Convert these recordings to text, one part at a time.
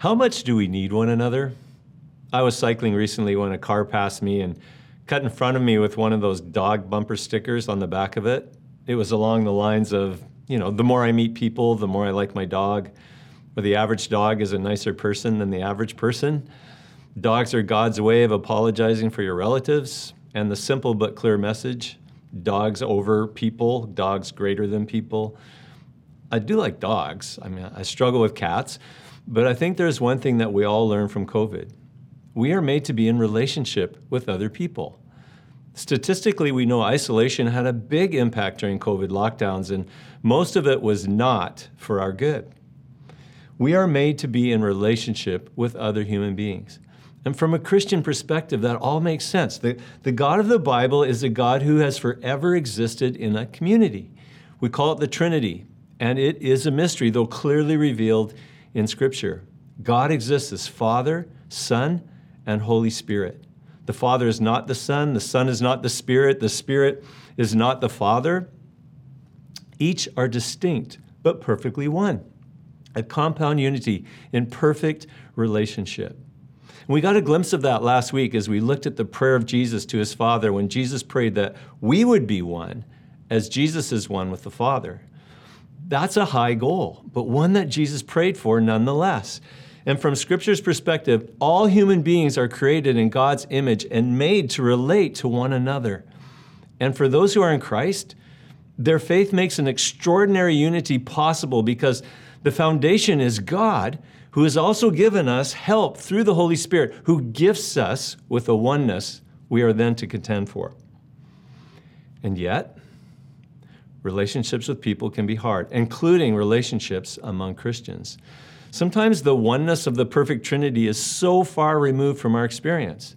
How much do we need one another? I was cycling recently when a car passed me and cut in front of me with one of those dog bumper stickers on the back of it. It was along the lines of, you know, the more I meet people, the more I like my dog, or the average dog is a nicer person than the average person. Dogs are God's way of apologizing for your relatives, and the simple but clear message dogs over people, dogs greater than people. I do like dogs. I mean, I struggle with cats, but I think there's one thing that we all learn from COVID. We are made to be in relationship with other people. Statistically, we know isolation had a big impact during COVID lockdowns, and most of it was not for our good. We are made to be in relationship with other human beings. And from a Christian perspective, that all makes sense. The, the God of the Bible is a God who has forever existed in a community. We call it the Trinity, and it is a mystery, though clearly revealed in Scripture. God exists as Father, Son, and Holy Spirit. The Father is not the Son, the Son is not the Spirit, the Spirit is not the Father. Each are distinct, but perfectly one. A compound unity in perfect relationship. And we got a glimpse of that last week as we looked at the prayer of Jesus to his Father when Jesus prayed that we would be one as Jesus is one with the Father. That's a high goal, but one that Jesus prayed for nonetheless. And from Scripture's perspective, all human beings are created in God's image and made to relate to one another. And for those who are in Christ, their faith makes an extraordinary unity possible because the foundation is God who has also given us help through the Holy Spirit, who gifts us with a oneness we are then to contend for. And yet, relationships with people can be hard, including relationships among Christians. Sometimes the oneness of the perfect Trinity is so far removed from our experience.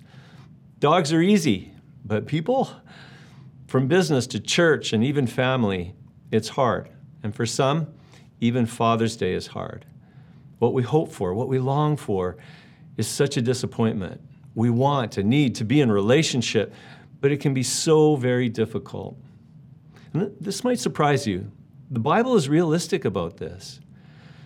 Dogs are easy, but people, from business to church and even family, it's hard. And for some, even Father's Day is hard. What we hope for, what we long for, is such a disappointment. We want and need to be in relationship, but it can be so very difficult. And this might surprise you. The Bible is realistic about this.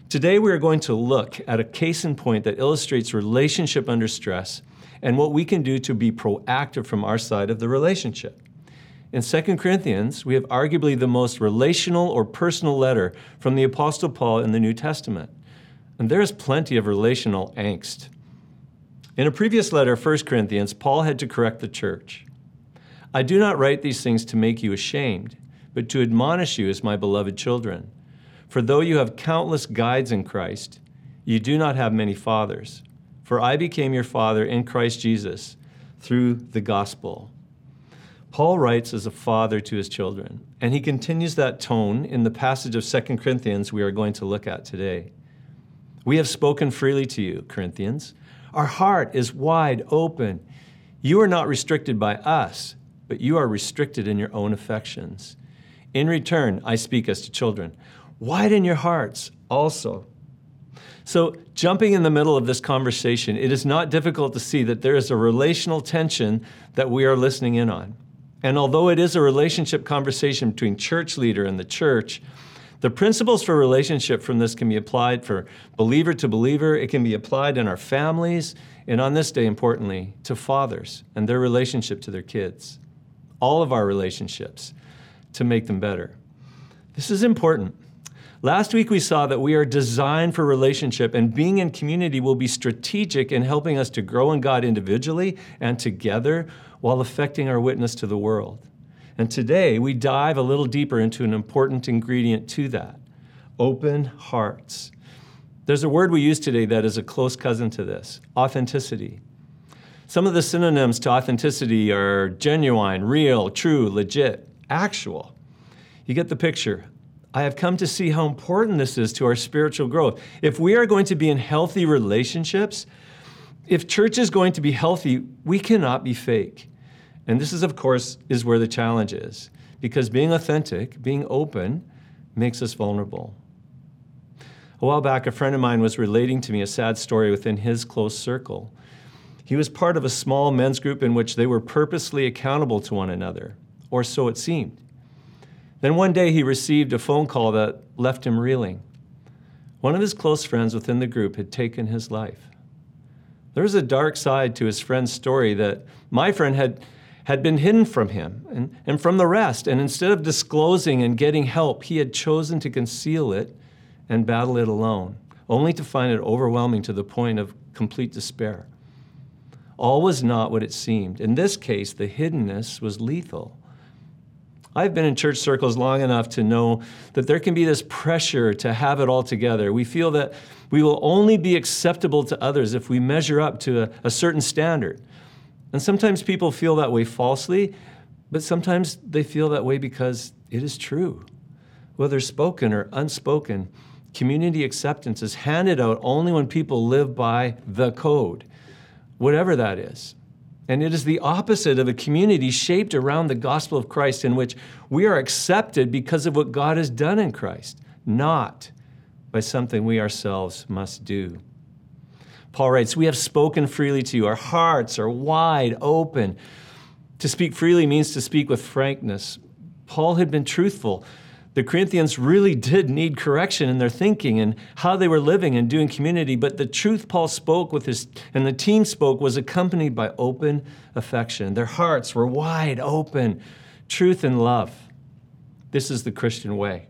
Today, we are going to look at a case in point that illustrates relationship under stress and what we can do to be proactive from our side of the relationship. In 2 Corinthians, we have arguably the most relational or personal letter from the Apostle Paul in the New Testament. And there is plenty of relational angst. In a previous letter, 1 Corinthians, Paul had to correct the church. I do not write these things to make you ashamed, but to admonish you as my beloved children. For though you have countless guides in Christ, you do not have many fathers. For I became your father in Christ Jesus through the gospel. Paul writes as a father to his children, and he continues that tone in the passage of 2 Corinthians we are going to look at today. We have spoken freely to you, Corinthians. Our heart is wide open. You are not restricted by us, but you are restricted in your own affections. In return, I speak as to children. Widen your hearts also. So, jumping in the middle of this conversation, it is not difficult to see that there is a relational tension that we are listening in on. And although it is a relationship conversation between church leader and the church, the principles for relationship from this can be applied for believer to believer. It can be applied in our families, and on this day, importantly, to fathers and their relationship to their kids. All of our relationships to make them better. This is important. Last week, we saw that we are designed for relationship, and being in community will be strategic in helping us to grow in God individually and together while affecting our witness to the world. And today we dive a little deeper into an important ingredient to that open hearts. There's a word we use today that is a close cousin to this authenticity. Some of the synonyms to authenticity are genuine, real, true, legit, actual. You get the picture. I have come to see how important this is to our spiritual growth. If we are going to be in healthy relationships, if church is going to be healthy, we cannot be fake. And this is, of course, is where the challenge is, because being authentic, being open, makes us vulnerable. A while back, a friend of mine was relating to me a sad story within his close circle. He was part of a small men's group in which they were purposely accountable to one another, or so it seemed. Then one day he received a phone call that left him reeling. one of his close friends within the group had taken his life. There was a dark side to his friend's story that my friend had, had been hidden from him and, and from the rest. And instead of disclosing and getting help, he had chosen to conceal it and battle it alone, only to find it overwhelming to the point of complete despair. All was not what it seemed. In this case, the hiddenness was lethal. I've been in church circles long enough to know that there can be this pressure to have it all together. We feel that we will only be acceptable to others if we measure up to a, a certain standard. And sometimes people feel that way falsely, but sometimes they feel that way because it is true. Whether spoken or unspoken, community acceptance is handed out only when people live by the code, whatever that is. And it is the opposite of a community shaped around the gospel of Christ in which we are accepted because of what God has done in Christ, not by something we ourselves must do. Paul writes, We have spoken freely to you. Our hearts are wide open. To speak freely means to speak with frankness. Paul had been truthful the Corinthians really did need correction in their thinking and how they were living and doing community, but the truth Paul spoke with his and the team spoke was accompanied by open affection. Their hearts were wide open, truth and love. This is the Christian way.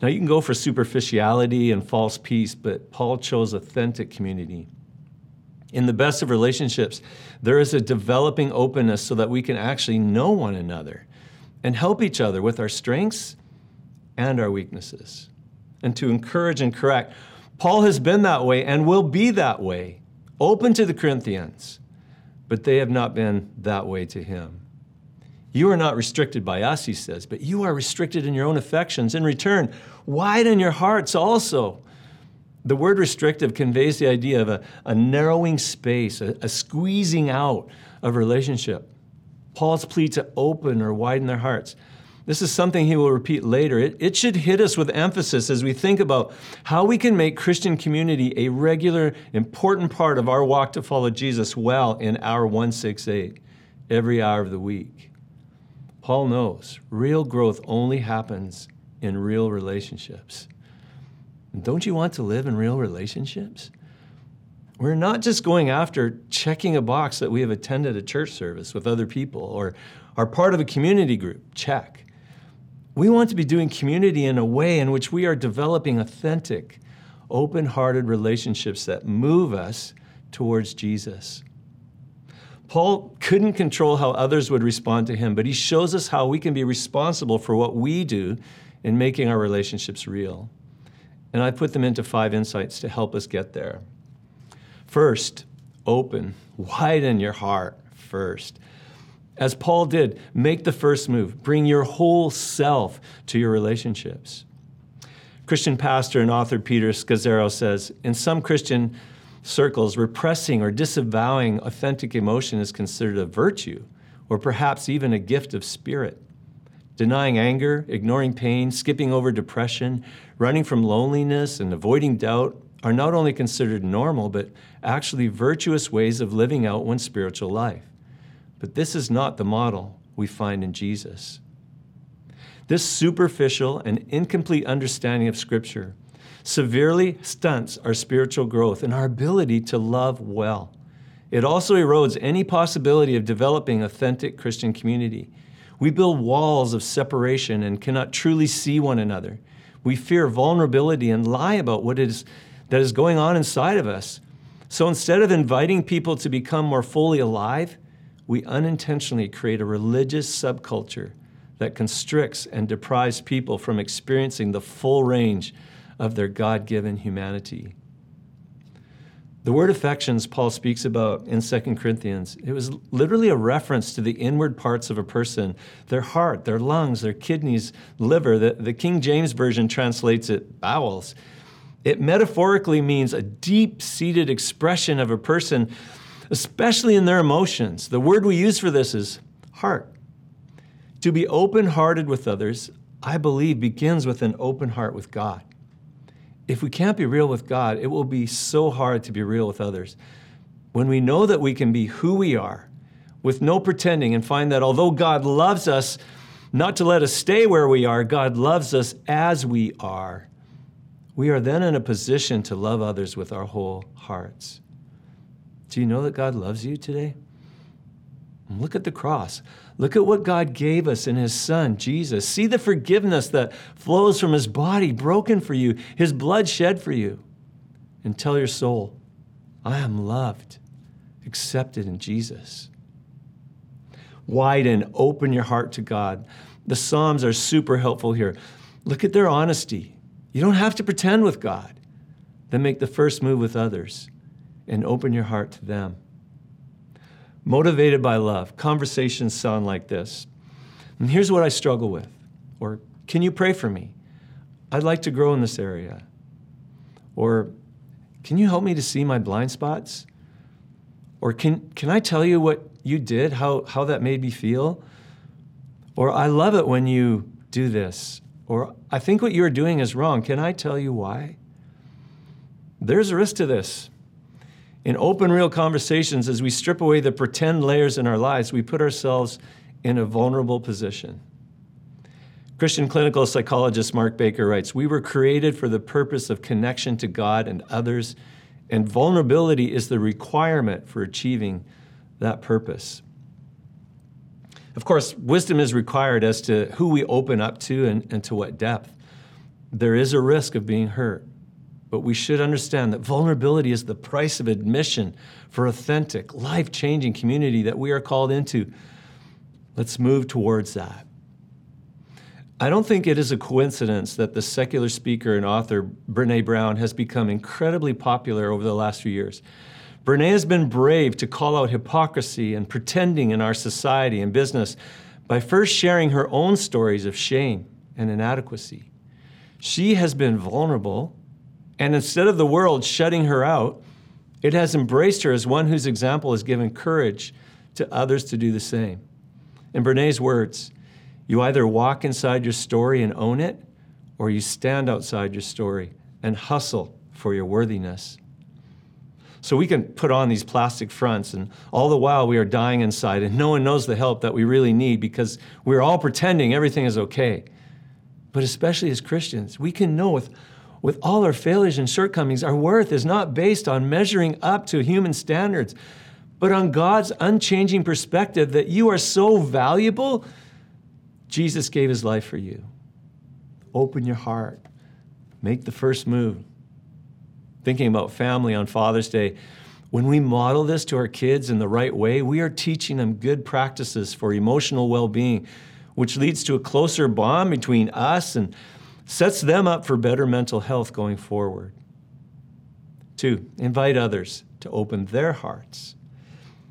Now, you can go for superficiality and false peace, but Paul chose authentic community. In the best of relationships, there is a developing openness so that we can actually know one another and help each other with our strengths and our weaknesses, and to encourage and correct. Paul has been that way and will be that way, open to the Corinthians, but they have not been that way to him. You are not restricted by us, he says, but you are restricted in your own affections. In return, widen your hearts also. The word restrictive conveys the idea of a, a narrowing space, a, a squeezing out of relationship. Paul's plea to open or widen their hearts. This is something he will repeat later. It, it should hit us with emphasis as we think about how we can make Christian community a regular, important part of our walk to follow Jesus well in our 168, every hour of the week. Paul knows real growth only happens in real relationships. And don't you want to live in real relationships? We're not just going after checking a box that we have attended a church service with other people or are part of a community group. Check. We want to be doing community in a way in which we are developing authentic, open hearted relationships that move us towards Jesus. Paul couldn't control how others would respond to him, but he shows us how we can be responsible for what we do in making our relationships real. And I put them into five insights to help us get there. First, open, widen your heart first. As Paul did, make the first move. Bring your whole self to your relationships. Christian pastor and author Peter Scazzero says In some Christian circles, repressing or disavowing authentic emotion is considered a virtue or perhaps even a gift of spirit. Denying anger, ignoring pain, skipping over depression, running from loneliness, and avoiding doubt are not only considered normal, but actually virtuous ways of living out one's spiritual life. But this is not the model we find in Jesus. This superficial and incomplete understanding of Scripture severely stunts our spiritual growth and our ability to love well. It also erodes any possibility of developing authentic Christian community. We build walls of separation and cannot truly see one another. We fear vulnerability and lie about what is that is going on inside of us. So instead of inviting people to become more fully alive, we unintentionally create a religious subculture that constricts and deprives people from experiencing the full range of their God given humanity. The word affections Paul speaks about in 2 Corinthians, it was literally a reference to the inward parts of a person their heart, their lungs, their kidneys, liver. The, the King James Version translates it bowels. It metaphorically means a deep seated expression of a person, especially in their emotions. The word we use for this is heart. To be open hearted with others, I believe, begins with an open heart with God. If we can't be real with God, it will be so hard to be real with others. When we know that we can be who we are with no pretending and find that although God loves us, not to let us stay where we are, God loves us as we are we are then in a position to love others with our whole hearts. Do you know that God loves you today? Look at the cross. Look at what God gave us in His Son, Jesus. See the forgiveness that flows from His body, broken for you, His blood shed for you. And tell your soul, I am loved, accepted in Jesus. Widen, open your heart to God. The Psalms are super helpful here. Look at their honesty. You don't have to pretend with God. Then make the first move with others and open your heart to them. Motivated by love, conversations sound like this. And here's what I struggle with. Or, can you pray for me? I'd like to grow in this area. Or, can you help me to see my blind spots? Or, can, can I tell you what you did, how, how that made me feel? Or, I love it when you do this. Or, I think what you're doing is wrong. Can I tell you why? There's a risk to this. In open, real conversations, as we strip away the pretend layers in our lives, we put ourselves in a vulnerable position. Christian clinical psychologist Mark Baker writes We were created for the purpose of connection to God and others, and vulnerability is the requirement for achieving that purpose. Of course, wisdom is required as to who we open up to and, and to what depth. There is a risk of being hurt. But we should understand that vulnerability is the price of admission for authentic, life changing community that we are called into. Let's move towards that. I don't think it is a coincidence that the secular speaker and author Brene Brown has become incredibly popular over the last few years. Brene has been brave to call out hypocrisy and pretending in our society and business by first sharing her own stories of shame and inadequacy. She has been vulnerable and instead of the world shutting her out, it has embraced her as one whose example has given courage to others to do the same. In Brene's words, you either walk inside your story and own it, or you stand outside your story and hustle for your worthiness. So we can put on these plastic fronts, and all the while we are dying inside, and no one knows the help that we really need because we're all pretending everything is okay. But especially as Christians, we can know with with all our failures and shortcomings, our worth is not based on measuring up to human standards, but on God's unchanging perspective that you are so valuable, Jesus gave his life for you. Open your heart, make the first move. Thinking about family on Father's Day, when we model this to our kids in the right way, we are teaching them good practices for emotional well being, which leads to a closer bond between us and sets them up for better mental health going forward. Two, invite others to open their hearts.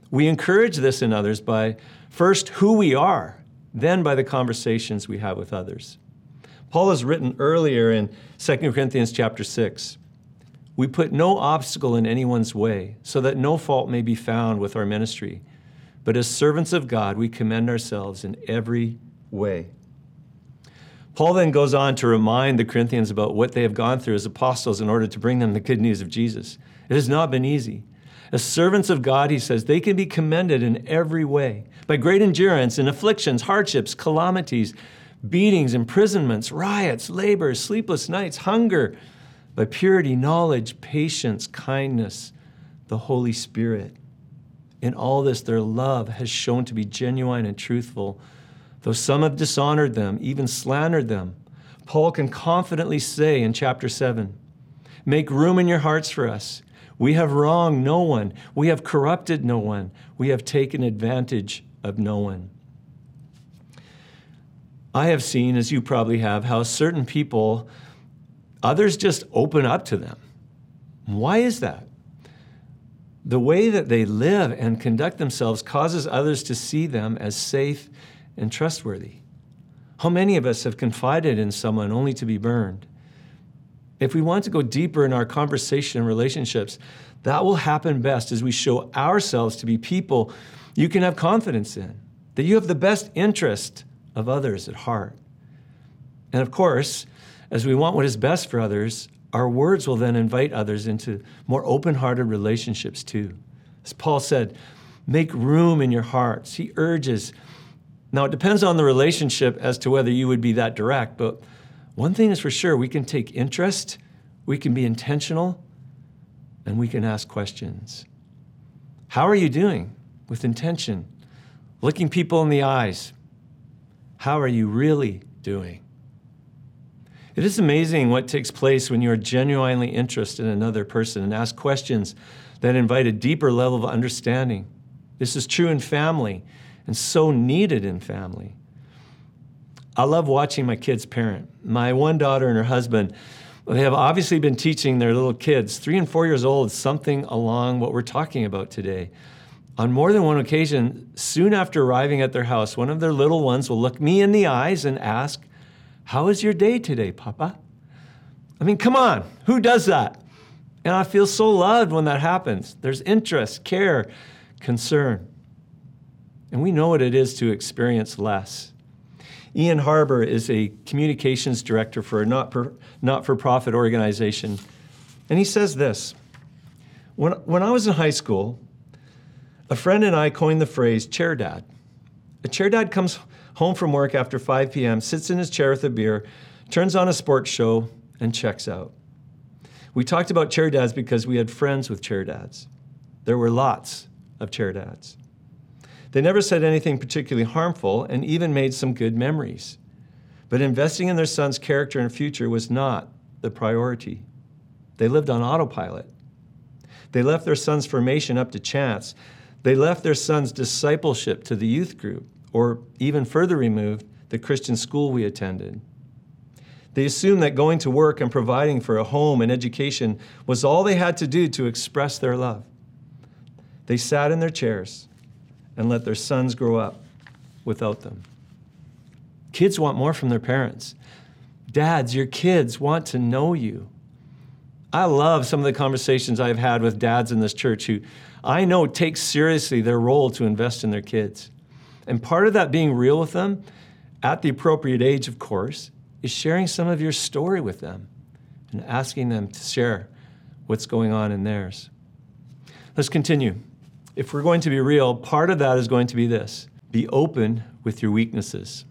We encourage this in others by first who we are, then by the conversations we have with others. Paul has written earlier in 2 Corinthians chapter 6 We put no obstacle in anyone's way, so that no fault may be found with our ministry. But as servants of God, we commend ourselves in every way. Paul then goes on to remind the Corinthians about what they have gone through as apostles in order to bring them the good news of Jesus. It has not been easy. As servants of God, he says, they can be commended in every way by great endurance in afflictions, hardships, calamities, beatings, imprisonments, riots, labors, sleepless nights, hunger, by purity, knowledge, patience, kindness, the Holy Spirit. In all this, their love has shown to be genuine and truthful Though some have dishonored them, even slandered them, Paul can confidently say in chapter 7 Make room in your hearts for us. We have wronged no one, we have corrupted no one, we have taken advantage of no one. I have seen, as you probably have, how certain people, others just open up to them. Why is that? The way that they live and conduct themselves causes others to see them as safe and trustworthy? How many of us have confided in someone only to be burned? If we want to go deeper in our conversation and relationships, that will happen best as we show ourselves to be people you can have confidence in, that you have the best interest of others at heart. And of course, as we want what is best for others, our words will then invite others into more open hearted relationships too. As Paul said, make room in your hearts. He urges now, it depends on the relationship as to whether you would be that direct, but one thing is for sure we can take interest we can be intentional, and we can ask questions. How are you doing with intention? Looking people in the eyes. How are you really doing? It is amazing what takes place when you are genuinely interested in another person and ask questions that invite a deeper level of understanding. This is true in family and so needed in family. I love watching my kids parent. My one daughter and her husband, they have obviously been teaching their little kids, three and four years old, something along what we're talking about today. On more than one occasion, soon after arriving at their house, one of their little ones will look me in the eyes and ask, How is your day today, Papa? I mean, come on, who does that? And I feel so loved when that happens. There's interest, care, concern. And we know what it is to experience less. Ian Harbour is a communications director for a not for profit organization. And he says this when, when I was in high school, a friend and I coined the phrase chair dad. A chair dad comes home from work after 5 p.m., sits in his chair with a beer, turns on a sports show, and checks out. We talked about chair dads because we had friends with chair dads. There were lots of chair dads. They never said anything particularly harmful and even made some good memories. But investing in their son's character and future was not the priority. They lived on autopilot. They left their son's formation up to chance. They left their son's discipleship to the youth group, or even further removed, the Christian school we attended. They assumed that going to work and providing for a home and education was all they had to do to express their love. They sat in their chairs and let their sons grow up without them. Kids want more from their parents. Dads, your kids want to know you. I love some of the conversations I've had with dads in this church who I know take seriously their role to invest in their kids. And part of that being real with them, at the appropriate age, of course, is sharing some of your story with them and asking them to share what's going on in theirs. Let's continue if we're going to be real, part of that is going to be this be open with your weaknesses.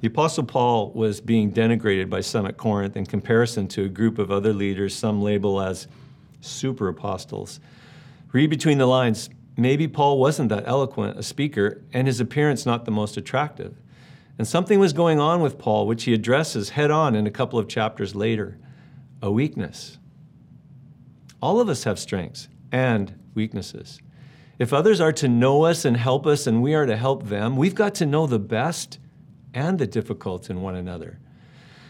The Apostle Paul was being denigrated by some at Corinth in comparison to a group of other leaders, some label as super apostles. Read between the lines. Maybe Paul wasn't that eloquent a speaker, and his appearance not the most attractive. And something was going on with Paul, which he addresses head on in a couple of chapters later a weakness. All of us have strengths and weaknesses. If others are to know us and help us and we are to help them, we've got to know the best and the difficult in one another.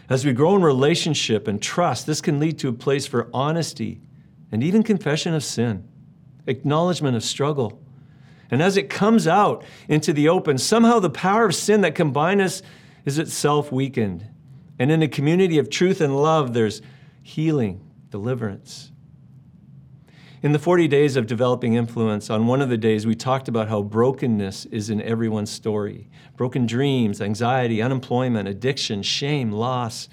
As we grow in relationship and trust, this can lead to a place for honesty and even confession of sin, acknowledgement of struggle. And as it comes out into the open, somehow the power of sin that combines us is itself weakened. And in a community of truth and love, there's healing, deliverance. In the 40 days of developing influence, on one of the days, we talked about how brokenness is in everyone's story broken dreams, anxiety, unemployment, addiction, shame, loss,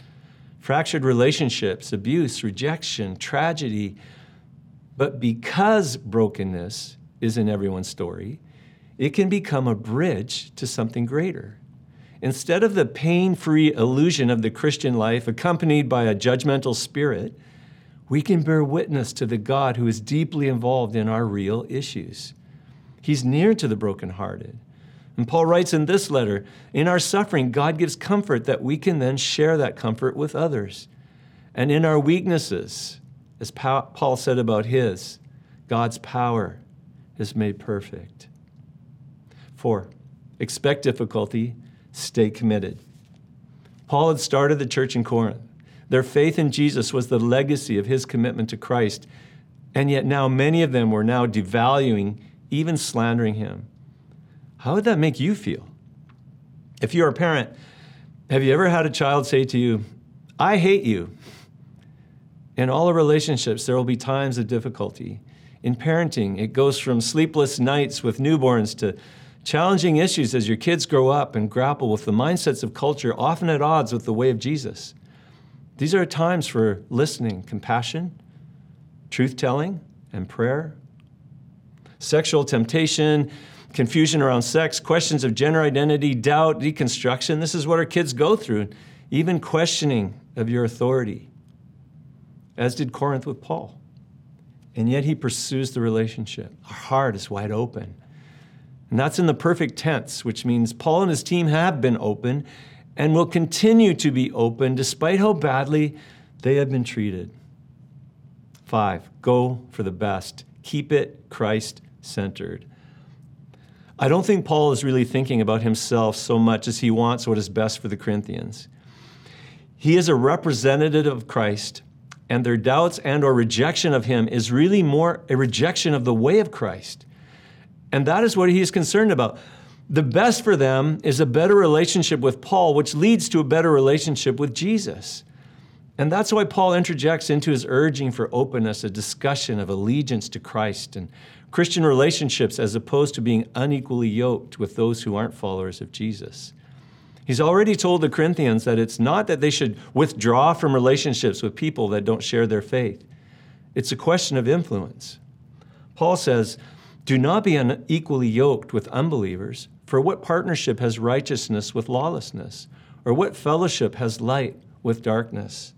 fractured relationships, abuse, rejection, tragedy. But because brokenness is in everyone's story, it can become a bridge to something greater. Instead of the pain free illusion of the Christian life accompanied by a judgmental spirit, we can bear witness to the God who is deeply involved in our real issues. He's near to the brokenhearted. And Paul writes in this letter In our suffering, God gives comfort that we can then share that comfort with others. And in our weaknesses, as Paul said about his, God's power is made perfect. Four, expect difficulty, stay committed. Paul had started the church in Corinth. Their faith in Jesus was the legacy of his commitment to Christ. And yet now many of them were now devaluing, even slandering him. How would that make you feel? If you're a parent, have you ever had a child say to you, I hate you? In all our relationships, there will be times of difficulty. In parenting, it goes from sleepless nights with newborns to challenging issues as your kids grow up and grapple with the mindsets of culture often at odds with the way of Jesus. These are times for listening, compassion, truth telling, and prayer. Sexual temptation, confusion around sex, questions of gender identity, doubt, deconstruction. This is what our kids go through, even questioning of your authority. As did Corinth with Paul. And yet he pursues the relationship. Our heart is wide open. And that's in the perfect tense, which means Paul and his team have been open and will continue to be open despite how badly they have been treated. Five, go for the best. Keep it Christ centered. I don't think Paul is really thinking about himself so much as he wants what is best for the Corinthians. He is a representative of Christ, and their doubts and or rejection of him is really more a rejection of the way of Christ. And that is what he is concerned about. The best for them is a better relationship with Paul, which leads to a better relationship with Jesus. And that's why Paul interjects into his urging for openness a discussion of allegiance to Christ and Christian relationships as opposed to being unequally yoked with those who aren't followers of Jesus. He's already told the Corinthians that it's not that they should withdraw from relationships with people that don't share their faith. It's a question of influence. Paul says, Do not be unequally yoked with unbelievers, for what partnership has righteousness with lawlessness? Or what fellowship has light with darkness?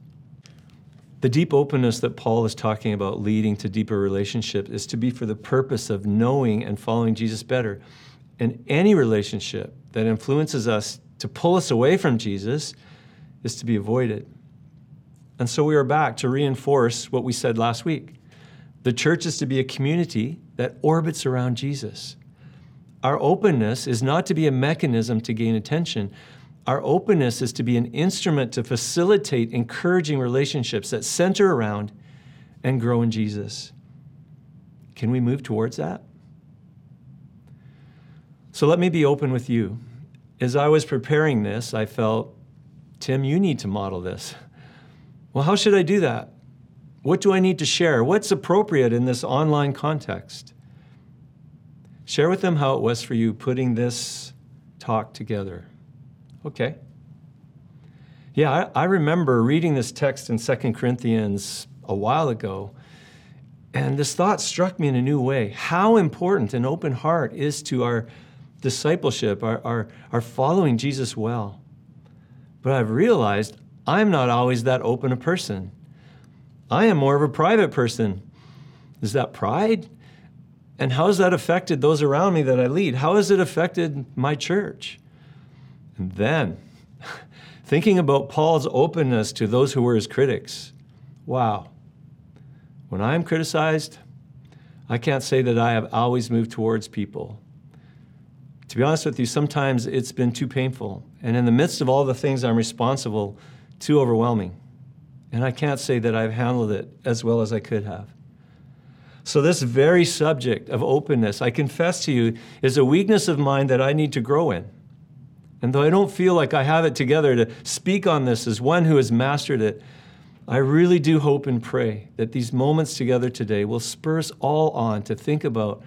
The deep openness that Paul is talking about leading to deeper relationships is to be for the purpose of knowing and following Jesus better. And any relationship that influences us to pull us away from Jesus is to be avoided. And so we are back to reinforce what we said last week. The church is to be a community that orbits around Jesus. Our openness is not to be a mechanism to gain attention, our openness is to be an instrument to facilitate encouraging relationships that center around and grow in Jesus. Can we move towards that? So let me be open with you. As I was preparing this, I felt, Tim, you need to model this. Well, how should I do that? What do I need to share? What's appropriate in this online context? Share with them how it was for you putting this talk together. Okay. Yeah, I, I remember reading this text in Second Corinthians a while ago, and this thought struck me in a new way. How important an open heart is to our discipleship, our, our, our following Jesus well. But I've realized I'm not always that open a person. I am more of a private person. Is that pride? And how has that affected those around me that I lead? How has it affected my church? And then, thinking about Paul's openness to those who were his critics, wow. When I'm criticized, I can't say that I have always moved towards people. To be honest with you, sometimes it's been too painful. And in the midst of all the things I'm responsible, too overwhelming. And I can't say that I've handled it as well as I could have. So, this very subject of openness, I confess to you, is a weakness of mine that I need to grow in. And though I don't feel like I have it together to speak on this as one who has mastered it, I really do hope and pray that these moments together today will spur us all on to think about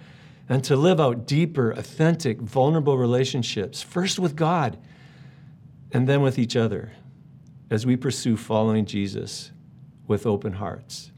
and to live out deeper, authentic, vulnerable relationships, first with God and then with each other, as we pursue following Jesus with open hearts.